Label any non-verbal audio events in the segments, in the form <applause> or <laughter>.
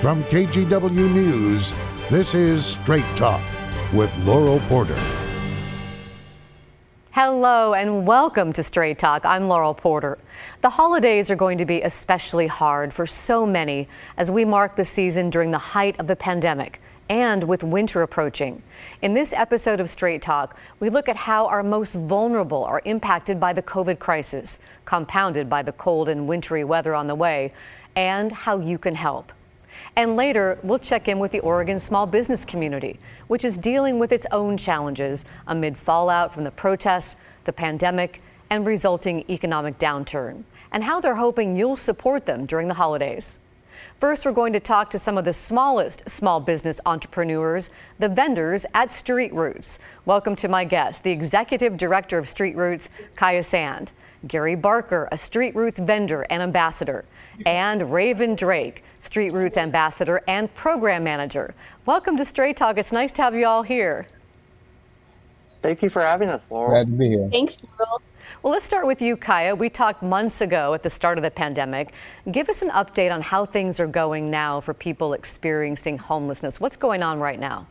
From KGW News, this is Straight Talk with Laurel Porter. Hello and welcome to Straight Talk. I'm Laurel Porter. The holidays are going to be especially hard for so many as we mark the season during the height of the pandemic and with winter approaching. In this episode of Straight Talk, we look at how our most vulnerable are impacted by the COVID crisis, compounded by the cold and wintry weather on the way, and how you can help. And later, we'll check in with the Oregon small business community, which is dealing with its own challenges amid fallout from the protests, the pandemic, and resulting economic downturn, and how they're hoping you'll support them during the holidays. First, we're going to talk to some of the smallest small business entrepreneurs, the vendors at Street Roots. Welcome to my guest, the Executive Director of Street Roots, Kaia Sand, Gary Barker, a Street Roots vendor and ambassador, and Raven Drake, Street Roots Ambassador and Program Manager. Welcome to Straight Talk. It's nice to have you all here. Thank you for having us, Laurel. Glad to be here. Thanks, Laurel. Well, let's start with you, Kaia. We talked months ago at the start of the pandemic. Give us an update on how things are going now for people experiencing homelessness. What's going on right now?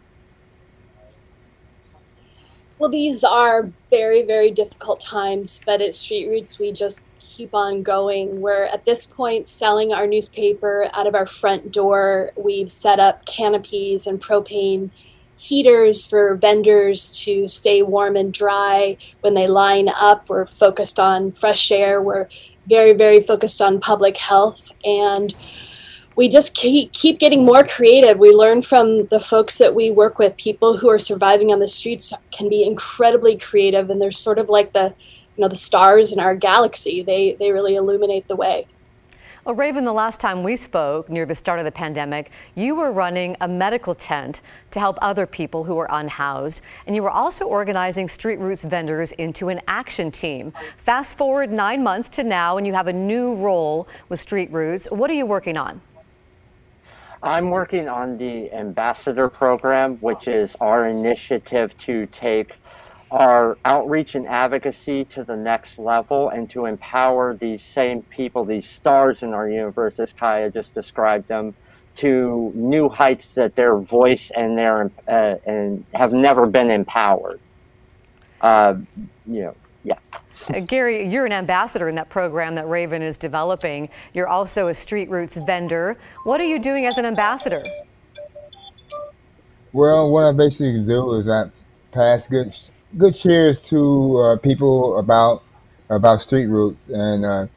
Well, these are very, very difficult times, but at Street Roots, we just keep on going. We're at this point selling our newspaper out of our front door. We've set up canopies and propane heaters for vendors to stay warm and dry when they line up. We're focused on fresh air. We're very, very focused on public health. And we just keep, keep getting more creative. We learn from the folks that we work with. People who are surviving on the streets can be incredibly creative, and they're sort of like the you know the stars in our galaxy. They they really illuminate the way. Well, Raven, the last time we spoke near the start of the pandemic, you were running a medical tent to help other people who were unhoused, and you were also organizing Street Roots vendors into an action team. Fast forward nine months to now, and you have a new role with Street Roots. What are you working on? I'm working on the ambassador program, which is our initiative to take our outreach and advocacy to the next level and to empower these same people, these stars in our universe, as Kaia just described them, to new heights that their voice and their uh, and have never been empowered. Uh, you know, yeah. Uh, Gary, you're an ambassador in that program that Raven is developing. You're also a Street Roots vendor. What are you doing as an ambassador? Well, what I basically do is I pass good good cheers to uh, people about about street roots and uh,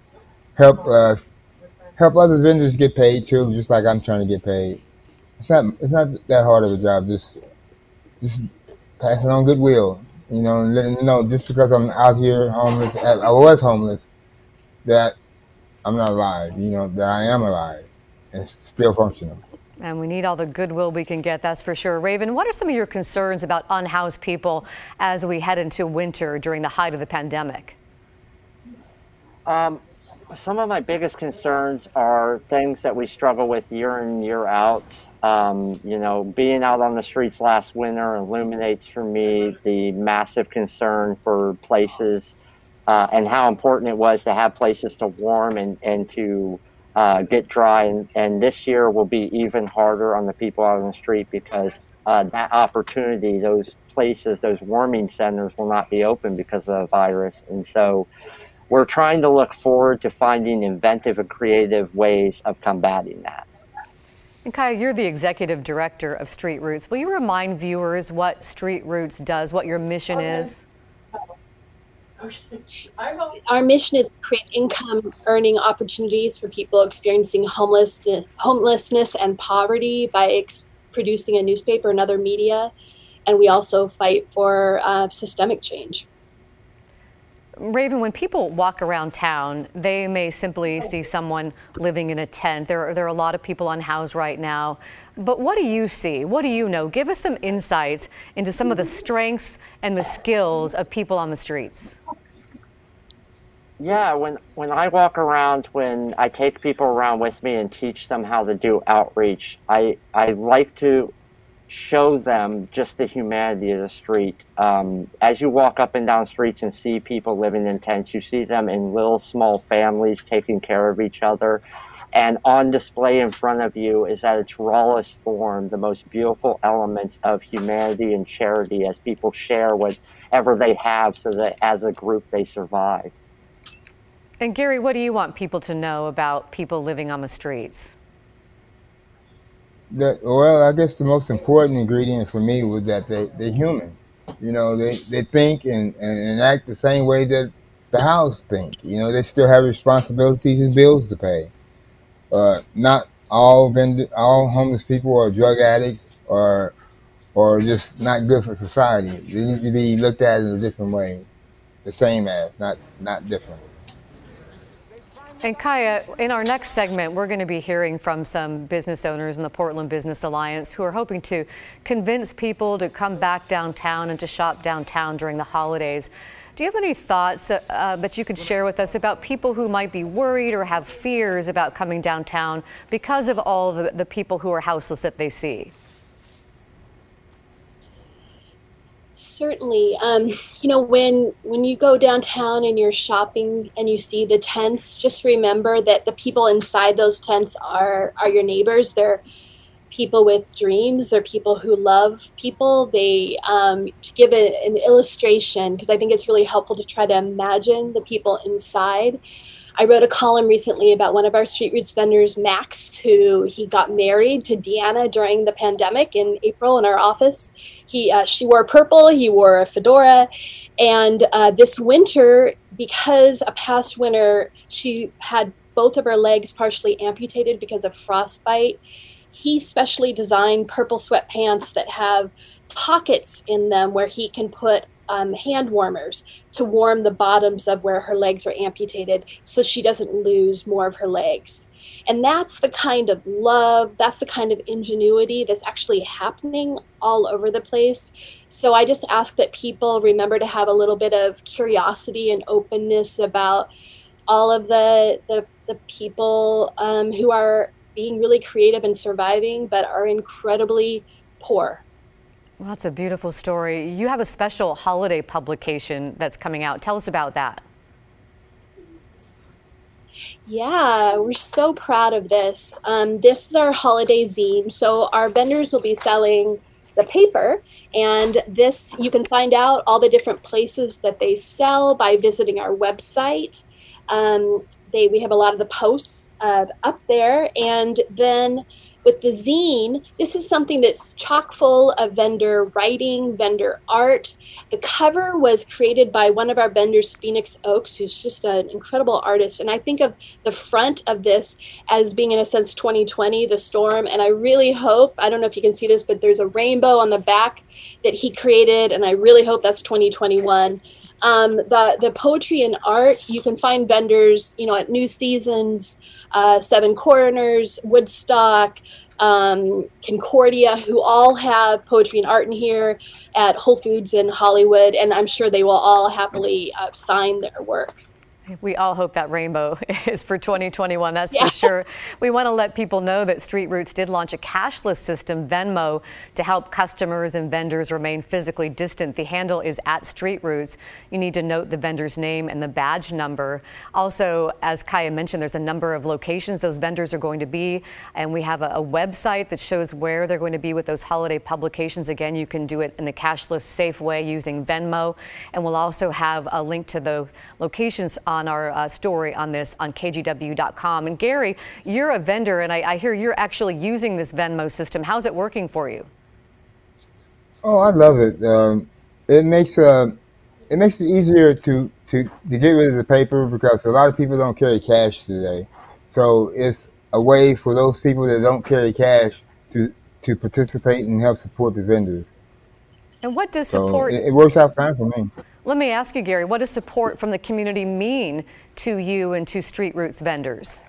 help uh, help other vendors get paid too, just like I'm trying to get paid. It's not it's not that hard of a job. Just just passing on goodwill, you know, and letting know just because I'm out here homeless, I was homeless, that I'm not alive. You know, that I am alive and still functional. And we need all the goodwill we can get, that's for sure. Raven, what are some of your concerns about unhoused people as we head into winter during the height of the pandemic? Um, some of my biggest concerns are things that we struggle with year in, year out. Um, you know, being out on the streets last winter illuminates for me the massive concern for places uh, and how important it was to have places to warm and, and to uh, get dry. And, and this year will be even harder on the people out on the street because uh, that opportunity, those places, those warming centers will not be open because of the virus. And so we're trying to look forward to finding inventive and creative ways of combating that. And Kaia, you're the executive director of Street Roots. Will you remind viewers what Street Roots does, what your mission okay. is? Our mission is to create income earning opportunities for people experiencing homelessness, homelessness and poverty by ex- producing a newspaper and other media. And we also fight for uh, systemic change. Raven, when people walk around town, they may simply oh. see someone living in a tent. There are, there are a lot of people unhoused right now. But what do you see? What do you know? Give us some insights into some of the mm-hmm. strengths and the skills of people on the streets. Yeah, when when I walk around, when I take people around with me and teach them how to do outreach, I I like to show them just the humanity of the street. Um, as you walk up and down streets and see people living in tents, you see them in little small families taking care of each other. And on display in front of you is at its rawest form the most beautiful elements of humanity and charity as people share whatever they have so that as a group they survive. And Gary, what do you want people to know about people living on the streets? The, well, I guess the most important ingredient for me was that they, they're human. You know, they, they think and, and, and act the same way that the house think. You know, they still have responsibilities and bills to pay. Uh, not all vendor, all homeless people are drug addicts or or just not good for society. They need to be looked at in a different way, the same as, not not different. And Kaia, in our next segment, we're going to be hearing from some business owners in the Portland Business Alliance who are hoping to convince people to come back downtown and to shop downtown during the holidays. Do you have any thoughts uh, uh, that you could share with us about people who might be worried or have fears about coming downtown because of all the, the people who are houseless that they see? Certainly. Um, you know, when when you go downtown and you're shopping and you see the tents, just remember that the people inside those tents are are your neighbors. They're people with dreams. They're people who love people. They um, to give a, an illustration because I think it's really helpful to try to imagine the people inside. I wrote a column recently about one of our street roots vendors, Max, who he got married to Deanna during the pandemic in April in our office. He uh, she wore purple, he wore a fedora, and uh, this winter, because a past winter she had both of her legs partially amputated because of frostbite. He specially designed purple sweatpants that have pockets in them where he can put um, hand warmers to warm the bottoms of where her legs are amputated so she doesn't lose more of her legs. And that's the kind of love, that's the kind of ingenuity that's actually happening all over the place. So I just ask that people remember to have a little bit of curiosity and openness about all of the, the, the people um, who are being really creative and surviving, but are incredibly poor. Well, that's a beautiful story. You have a special holiday publication that's coming out. Tell us about that. Yeah, we're so proud of this. Um, this is our holiday zine. So our vendors will be selling the paper, and this you can find out all the different places that they sell by visiting our website. Um, they we have a lot of the posts uh, up there, and then with the zine, this is something that's chock full of vendor writing, vendor art. The cover was created by one of our vendors, Phoenix Oaks, who's just an incredible artist. And I think of the front of this as being, in a sense, 2020, the storm. And I really hope, I don't know if you can see this, but there's a rainbow on the back that he created. And I really hope that's 2021. Um, the the poetry and art you can find vendors you know at New Seasons, uh, Seven Corners, Woodstock, um, Concordia, who all have poetry and art in here at Whole Foods in Hollywood, and I'm sure they will all happily uh, sign their work. We all hope that rainbow <laughs> is for 2021, that's yeah. for sure. We want to let people know that Street Roots did launch a cashless system, Venmo, to help customers and vendors remain physically distant. The handle is at Street Roots. You need to note the vendor's name and the badge number. Also, as Kaia mentioned, there's a number of locations those vendors are going to be, and we have a, a website that shows where they're going to be with those holiday publications. Again, you can do it in a cashless, safe way using Venmo, and we'll also have a link to the locations on our uh, story on this on KGW.com. And Gary, you're a vendor, and I, I hear you're actually using this Venmo system. How's it working for you? Oh, I love it. Um, it makes uh, it makes it easier to, to to get rid of the paper because a lot of people don't carry cash today. So it's a way for those people that don't carry cash to to participate and help support the vendors. And what does support? So it, it works out fine for me. Let me ask you, Gary, what does support from the community mean to you and to Street Roots vendors?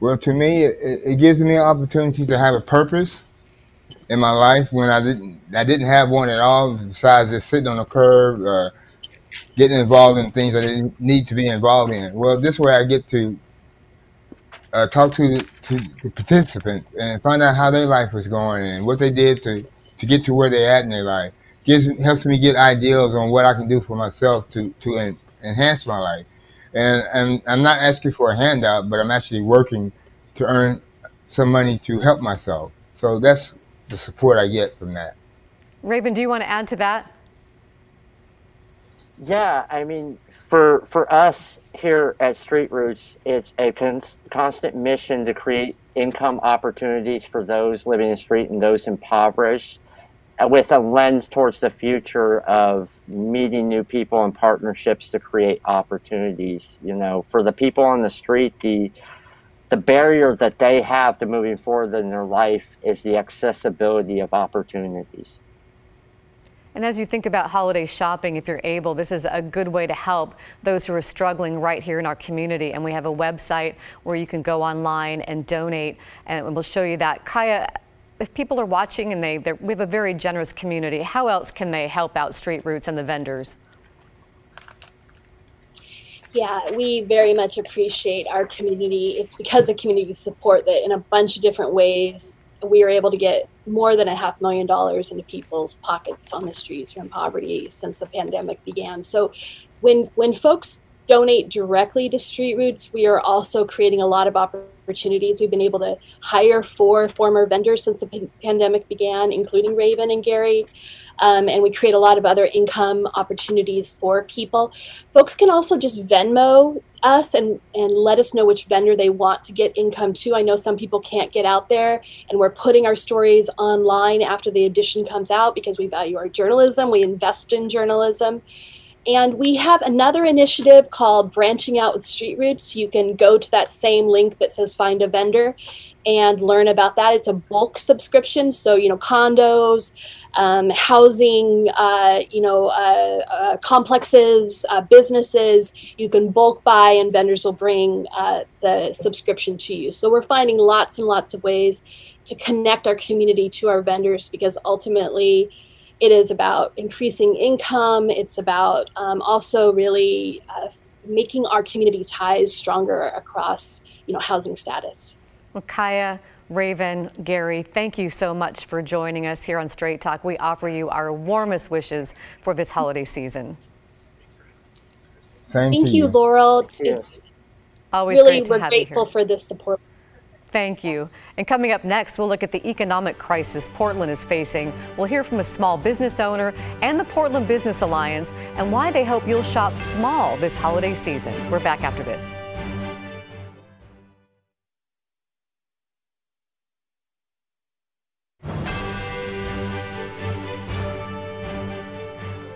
Well, to me, it, it gives me an opportunity to have a purpose in my life when I didn't I didn't have one at all besides just sitting on a curb or getting involved in things I didn't need to be involved in. Well, this way I get to uh, talk to to the participants and find out how their life was going and what they did to to get to where they're at in their life. Gives helps me get ideas on what I can do for myself to to en- enhance my life. And and I'm not asking for a handout, but I'm actually working to earn some money to help myself. So that's the support I get from that. Raven, do you want to add to that? Yeah, I mean, for for us here at Street Roots, it's a cons- constant mission to create income opportunities for those living in the street and those impoverished, Uh, with a lens towards the future of meeting new people and partnerships to create opportunities. You know, for the people on the street, the the barrier that they have to moving forward in their life is the accessibility of opportunities. And as you think about holiday shopping, if you're able, this is a good way to help those who are struggling right here in our community. And we have a website where you can go online and donate, and we'll show you that. Kaia, if people are watching and they we have a very generous community, how else can they help out Street Roots and the vendors? Yeah, we very much appreciate our community. It's because of community support that in a bunch of different ways we were able to get more than a half million dollars into people's pockets on the streets in poverty since the pandemic began. So when when folks donate directly to Street Roots, we are also creating a lot of opportunities. We've been able to hire four former vendors since the p- pandemic began, including Raven and Gary. Um, and we create a lot of other income opportunities for people. Folks can also just Venmo us and, and let us know which vendor they want to get income to. I know some people can't get out there, and we're putting our stories online after the edition comes out because we value our journalism, we invest in journalism. And we have another initiative called Branching Out with Street Roots. You can go to that same link that says Find a Vendor and learn about that. It's a bulk subscription, so you know condos, um, housing, uh, you know uh, uh, complexes, uh, businesses. You can bulk buy, and vendors will bring uh, the subscription to you. So we're finding lots and lots of ways to connect our community to our vendors because ultimately it is about increasing income. It's about um, also really uh, making our community ties stronger across, you know, housing status. Well, Kaia, Raven, Gary, thank you so much for joining us here on Straight Talk. We offer you our warmest wishes for this holiday season. Same Thank you, you. Laurel. It's, it's Always really great to we're have you grateful here. for this support. Thank you. And coming up next, we'll look at the economic crisis Portland is facing. We'll hear from a small business owner and the Portland Business Alliance and why they hope you'll shop small this holiday season. We're back after this.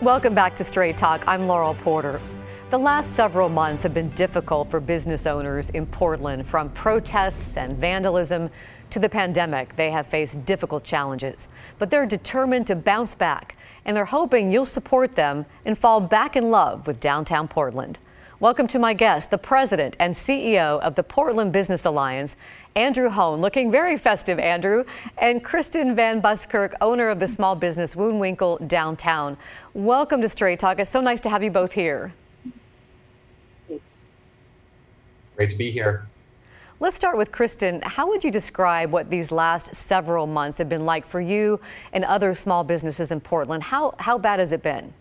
Welcome back to Straight Talk. I'm Laurel Porter. The last several months have been difficult for business owners in Portland, from protests and vandalism to the pandemic. They have faced difficult challenges, but they're determined to bounce back, and they're hoping you'll support them and fall back in love with downtown Portland. Welcome to my guest, the president and CEO of the Portland Business Alliance, Andrew Hoan, looking very festive, Andrew, and Kristen Van Buskirk, owner of the small business Woonwinkel Downtown. Welcome to Straight Talk. It's so nice to have you both here. Great to be here. Let's start with Kristen. How would you describe what these last several months have been like for you and other small businesses in Portland? How, how bad has it been?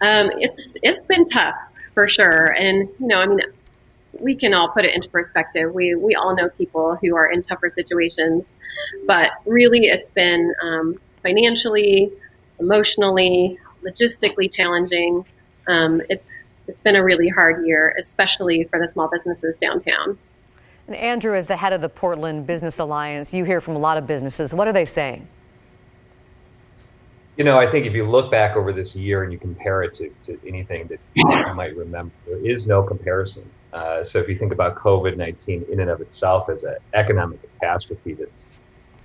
Um, it's it's been tough for sure, and you know, I mean, we can all put it into perspective. We we all know people who are in tougher situations, but really, it's been um, financially, emotionally, logistically challenging. Um, it's it's been a really hard year, especially for the small businesses downtown. And Andrew, as the head of the Portland Business Alliance, you hear from a lot of businesses. What are they saying? You know, I think if you look back over this year and you compare it to, to anything that you might remember, there is no comparison. Uh, so if you think about COVID 19 in and of itself as an economic catastrophe that's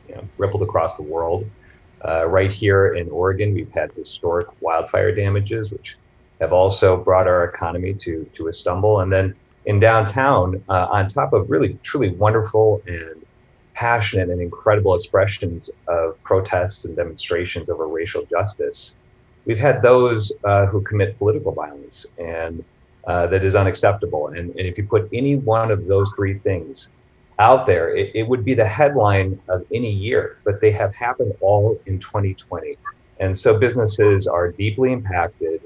you know, rippled across the world, uh, right here in Oregon, we've had historic wildfire damages, which have also brought our economy to, to a stumble. And then in downtown, uh, on top of really, truly wonderful and passionate and incredible expressions of protests and demonstrations over racial justice, we've had those uh, who commit political violence and uh, that is unacceptable. And, and if you put any one of those three things out there, it, it would be the headline of any year, but they have happened all in 2020. And so businesses are deeply impacted.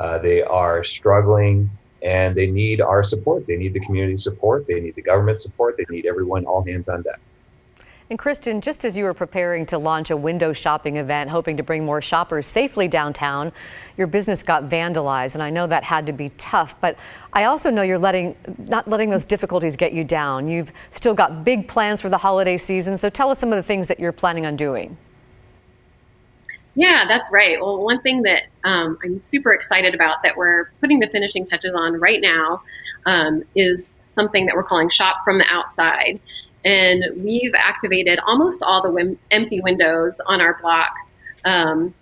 Uh, they are struggling and they need our support. They need the community support. They need the government support. They need everyone, all hands on deck. And Kristen, just as you were preparing to launch a window shopping event, hoping to bring more shoppers safely downtown, your business got vandalized, and I know that had to be tough. But I also know you're letting not letting those difficulties get you down. You've still got big plans for the holiday season. So tell us some of the things that you're planning on doing. Yeah, that's right. Well, one thing that um, I'm super excited about that we're putting the finishing touches on right now um, is something that we're calling Shop from the Outside. And we've activated almost all the empty windows on our block um,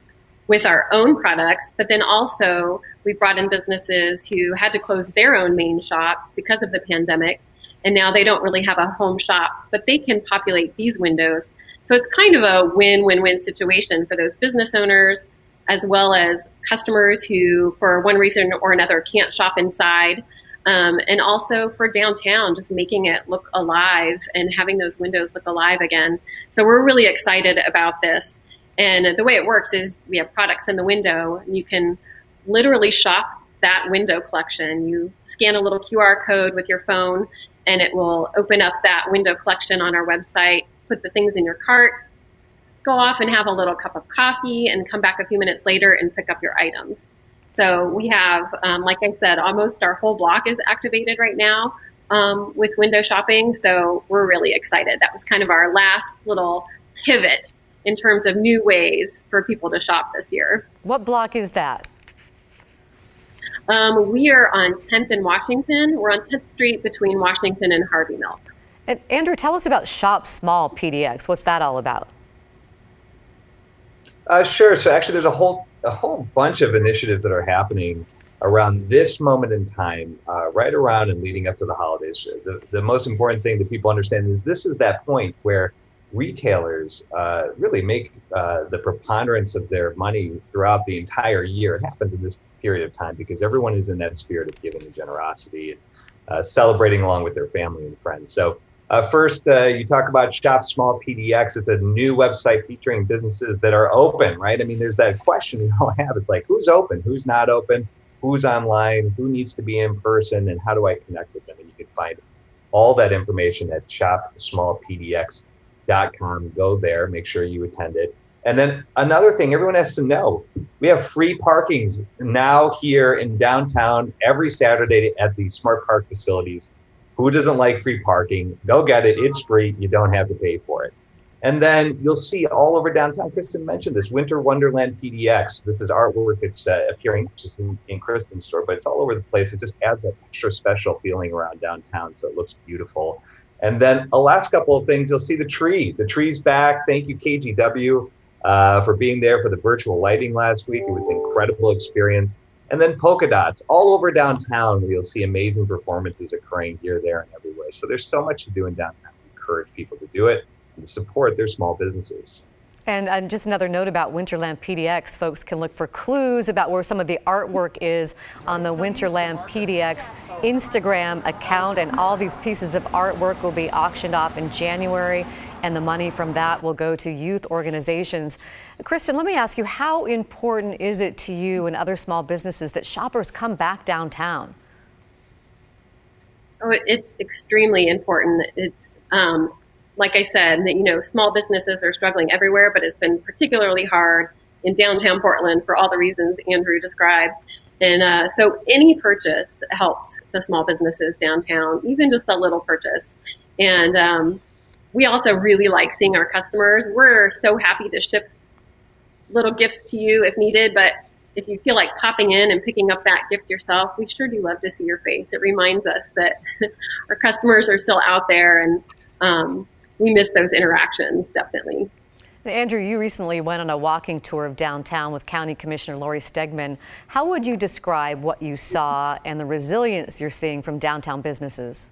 with our own products, but then also we've brought in businesses who had to close their own main shops because of the pandemic. And now they don't really have a home shop, but they can populate these windows. So it's kind of a win win win situation for those business owners as well as customers who, for one reason or another, can't shop inside. Um, and also for downtown, just making it look alive and having those windows look alive again. So we're really excited about this. And the way it works is we have products in the window, and you can literally shop that window collection. You scan a little QR code with your phone, and it will open up that window collection on our website. Put the things in your cart, go off and have a little cup of coffee, and come back a few minutes later and pick up your items. So we have, um, like I said, almost our whole block is activated right now um, with window shopping. So we're really excited. That was kind of our last little pivot in terms of new ways for people to shop this year. What block is that? Um, we are on 10th and Washington. We're on 10th Street between Washington and Harvey Milk. And Andrew, tell us about Shop Small PDX. What's that all about? Uh, sure. So actually, there's a whole a whole bunch of initiatives that are happening around this moment in time, uh, right around and leading up to the holidays. The, the most important thing that people understand is this is that point where retailers uh, really make uh, the preponderance of their money throughout the entire year. It happens in this period of time because everyone is in that spirit of giving and generosity and uh, celebrating along with their family and friends. So uh, first, uh, you talk about Shop Small PDX. It's a new website featuring businesses that are open, right? I mean, there's that question <laughs> you all have. It's like, who's open? Who's not open? Who's online? Who needs to be in person? And how do I connect with them? And you can find all that information at shopsmallpdx.com. Go there, make sure you attend it. And then another thing everyone has to know we have free parkings now here in downtown every Saturday at the Smart Park facilities who doesn't like free parking? Go get it. It's free. You don't have to pay for it. And then you'll see all over downtown. Kristen mentioned this Winter Wonderland PDX. This is artwork that's uh, appearing just in, in Kristen's store, but it's all over the place. It just adds that extra special feeling around downtown, so it looks beautiful. And then a last couple of things, you'll see the tree. The tree's back. Thank you, KGW, uh, for being there for the virtual lighting last week. It was an incredible experience. And then polka dots all over downtown. You'll see amazing performances occurring here, there, and everywhere. So there's so much to do in downtown. We encourage people to do it and support their small businesses. And, just another note about Winterland PDX, folks can look for clues about where some of the artwork is on the Winterland PDX Instagram account. And all these pieces of artwork will be auctioned off in January and the money from that will go to youth organizations. Kristen, let me ask you, how important is it to you and other small businesses that shoppers come back downtown? Oh, it's extremely important. It's um, like I said, that you know, small businesses are struggling everywhere, but it's been particularly hard in downtown Portland for all the reasons Andrew described. And uh, so, any purchase helps the small businesses downtown, even just a little purchase. And um, we also really like seeing our customers. We're so happy to ship little gifts to you if needed, but if you feel like popping in and picking up that gift yourself, we sure do love to see your face. It reminds us that <laughs> our customers are still out there and um, we miss those interactions, definitely. Andrew, you recently went on a walking tour of downtown with County Commissioner Lori Stegmann. How would you describe what you saw and the resilience you're seeing from downtown businesses?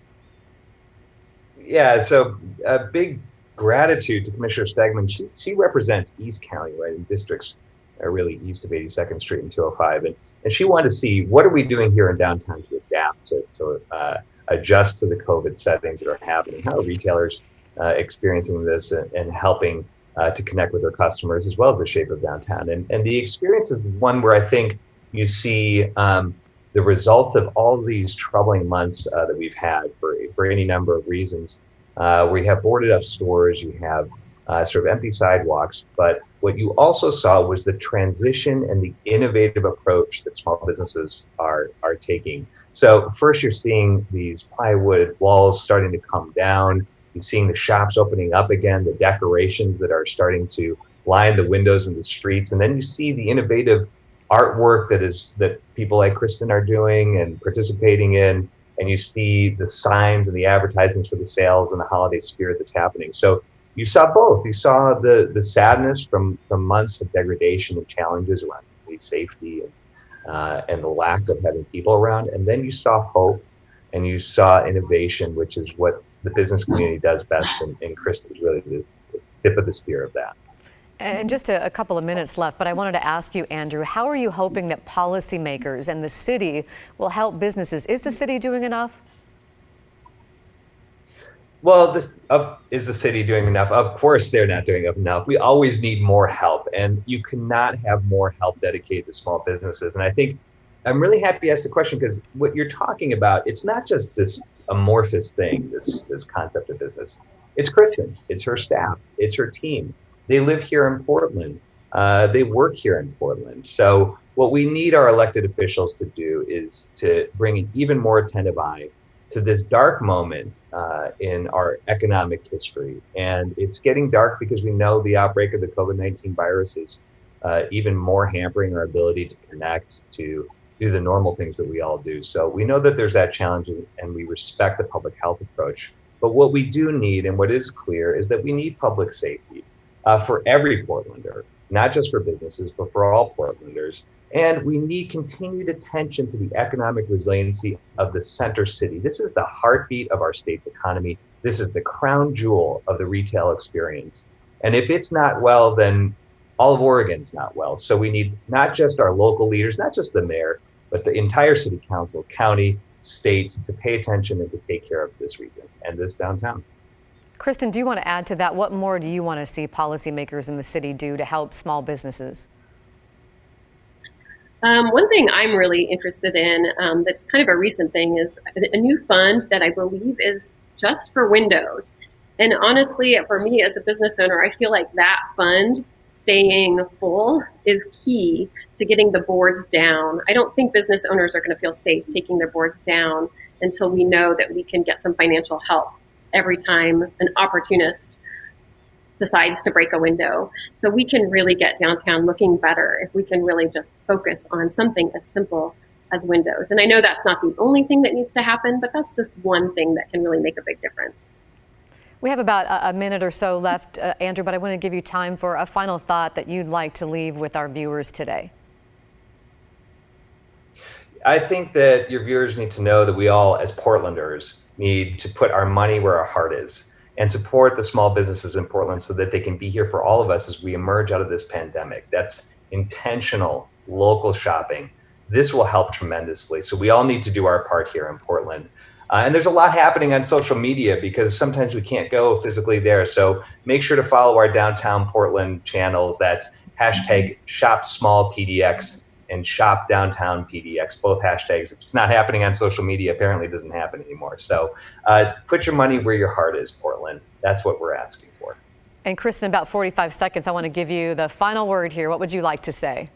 yeah, so a big gratitude to Commissioner Stegmann. She, she represents East County, right, in districts are really east of 82nd Street and 205. And, and she wanted to see what are we doing here in downtown to adapt to, to uh, adjust to the COVID settings that are happening. How are retailers experiencing this and, and helping uh, to connect with their customers as well as the shape of downtown? And, and the experience is one where I think you see um, the results of all these troubling months uh, that we've had for, for any number of reasons. Uh, we have boarded up stores, you have uh, sort of empty sidewalks. But what you also saw was the transition and the innovative approach that small businesses are are taking. So first, you're seeing these plywood walls starting to come down. You're seeing the shops opening up again, the decorations that are starting to line the windows and the streets, and then you see the innovative artwork that is that people like Kristen are doing and participating in. And you see the signs and the advertisements for the sales and the holiday spirit that's happening. So you saw both. You saw the the sadness from from months of degradation and challenges around safety and uh, and the lack of having people around, and then you saw hope and you saw innovation, which is what the business community does best, and, and is really the tip of the spear of that. And just a, a, couple of minutes left, but I wanted to ask you, Andrew, how are you hoping that policymakers and the city will help businesses? Is the city doing enough? well, this uh, is the city doing enough? Of course, they're not doing enough. We always need more help, and you cannot have more help dedicated to small businesses. And I think I'm really happy you asked the question because what you're talking about, it's not just this amorphous thing, this this concept of business. It's Kristen, it's her staff, it's her team. They live here in Portland. Uh, they work here in Portland. So what we need our elected officials to do is to bring an even more attentive eye to this dark moment uh, in our economic history. And it's getting dark because we know the outbreak of the COVID 19 virus is uh, even more hampering our ability to connect, to do the normal things that we all do. So we know that there's that challenge and we respect the public health approach. But what we do need and what is clear is that we need public safety uh, for every Portlander, not just for businesses, but for all Portlanders. And we need continued attention to the economic resiliency of the center city. This is the heartbeat of our state's economy. This is the crown jewel of the retail experience. And if it's not well, then all of Oregon's not well. So we need not just our local leaders, not just the mayor, but the entire city council, county, state to pay attention and to take care of this region and this downtown. Kristen, do you want to add to that? What more do you want to see policymakers in the city do to help small businesses? Um, one thing I'm really interested in um, that's kind of a recent thing is a new fund that I believe is just for windows. And honestly, for me as a business owner, I feel like that fund staying full is key to getting the boards down. I don't think business owners are going to feel safe taking their boards down until we know that we can get some financial help every time an opportunist decides to break a window. So we can really get downtown looking better if we can really just focus on something as simple as windows. And I know that's not the only thing that needs to happen, but that's just one thing that can really make a big difference. We have about a, minute or so left, uh, Andrew, but I want to give you time for a final thought that you'd like to leave with our viewers today. I think that your viewers need to know that we all, as Portlanders, need to put our money where our heart is and support the small businesses in Portland so that they can be here for all of us as we emerge out of this pandemic. That's intentional local shopping. This will help tremendously. So we all need to do our part here in Portland. Uh, and there's a lot happening on social media because sometimes we can't go physically there. So make sure to follow our downtown Portland channels. That's hashtag shop small PDX and shop downtown PDX, both hashtags. If it's not happening on social media, apparently it doesn't happen anymore. So uh, put your money where your heart is, Portland. That's what we're asking for. And Kristen, about 45 seconds, I want to give you the final word here. What would you like to say?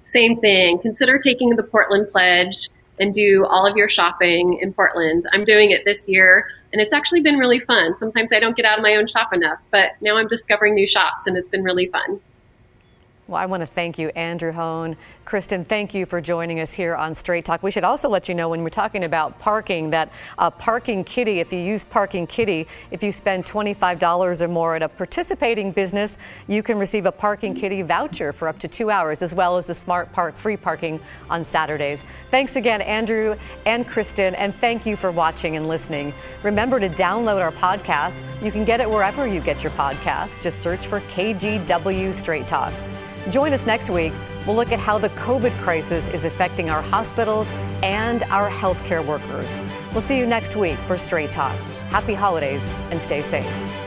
Same thing. Consider taking the Portland Pledge and do all of your shopping in Portland. I'm doing it this year, and it's actually been really fun. Sometimes I don't get out of my own shop enough, but now I'm discovering new shops, and it's been really fun. Well, I want to thank you, Andrew Hoan. Kristen, thank you for joining us here on Straight Talk. We should also let you know when we're talking about parking that uh, Parking Kitty, if you use Parking Kitty, if you spend $25 or more at a participating business, you can receive a Parking Kitty voucher for up to two hours, as well as the Smart Park free parking on Saturdays. Thanks again, Andrew and Kristen, and thank you for watching and listening. Remember to download our podcast. You can get it wherever you get your podcast. Just search for KGW Straight Talk. Join us next week We'll look at how the COVID crisis is affecting our hospitals and our healthcare workers. We'll see you next week for Straight Talk. Happy holidays and stay safe.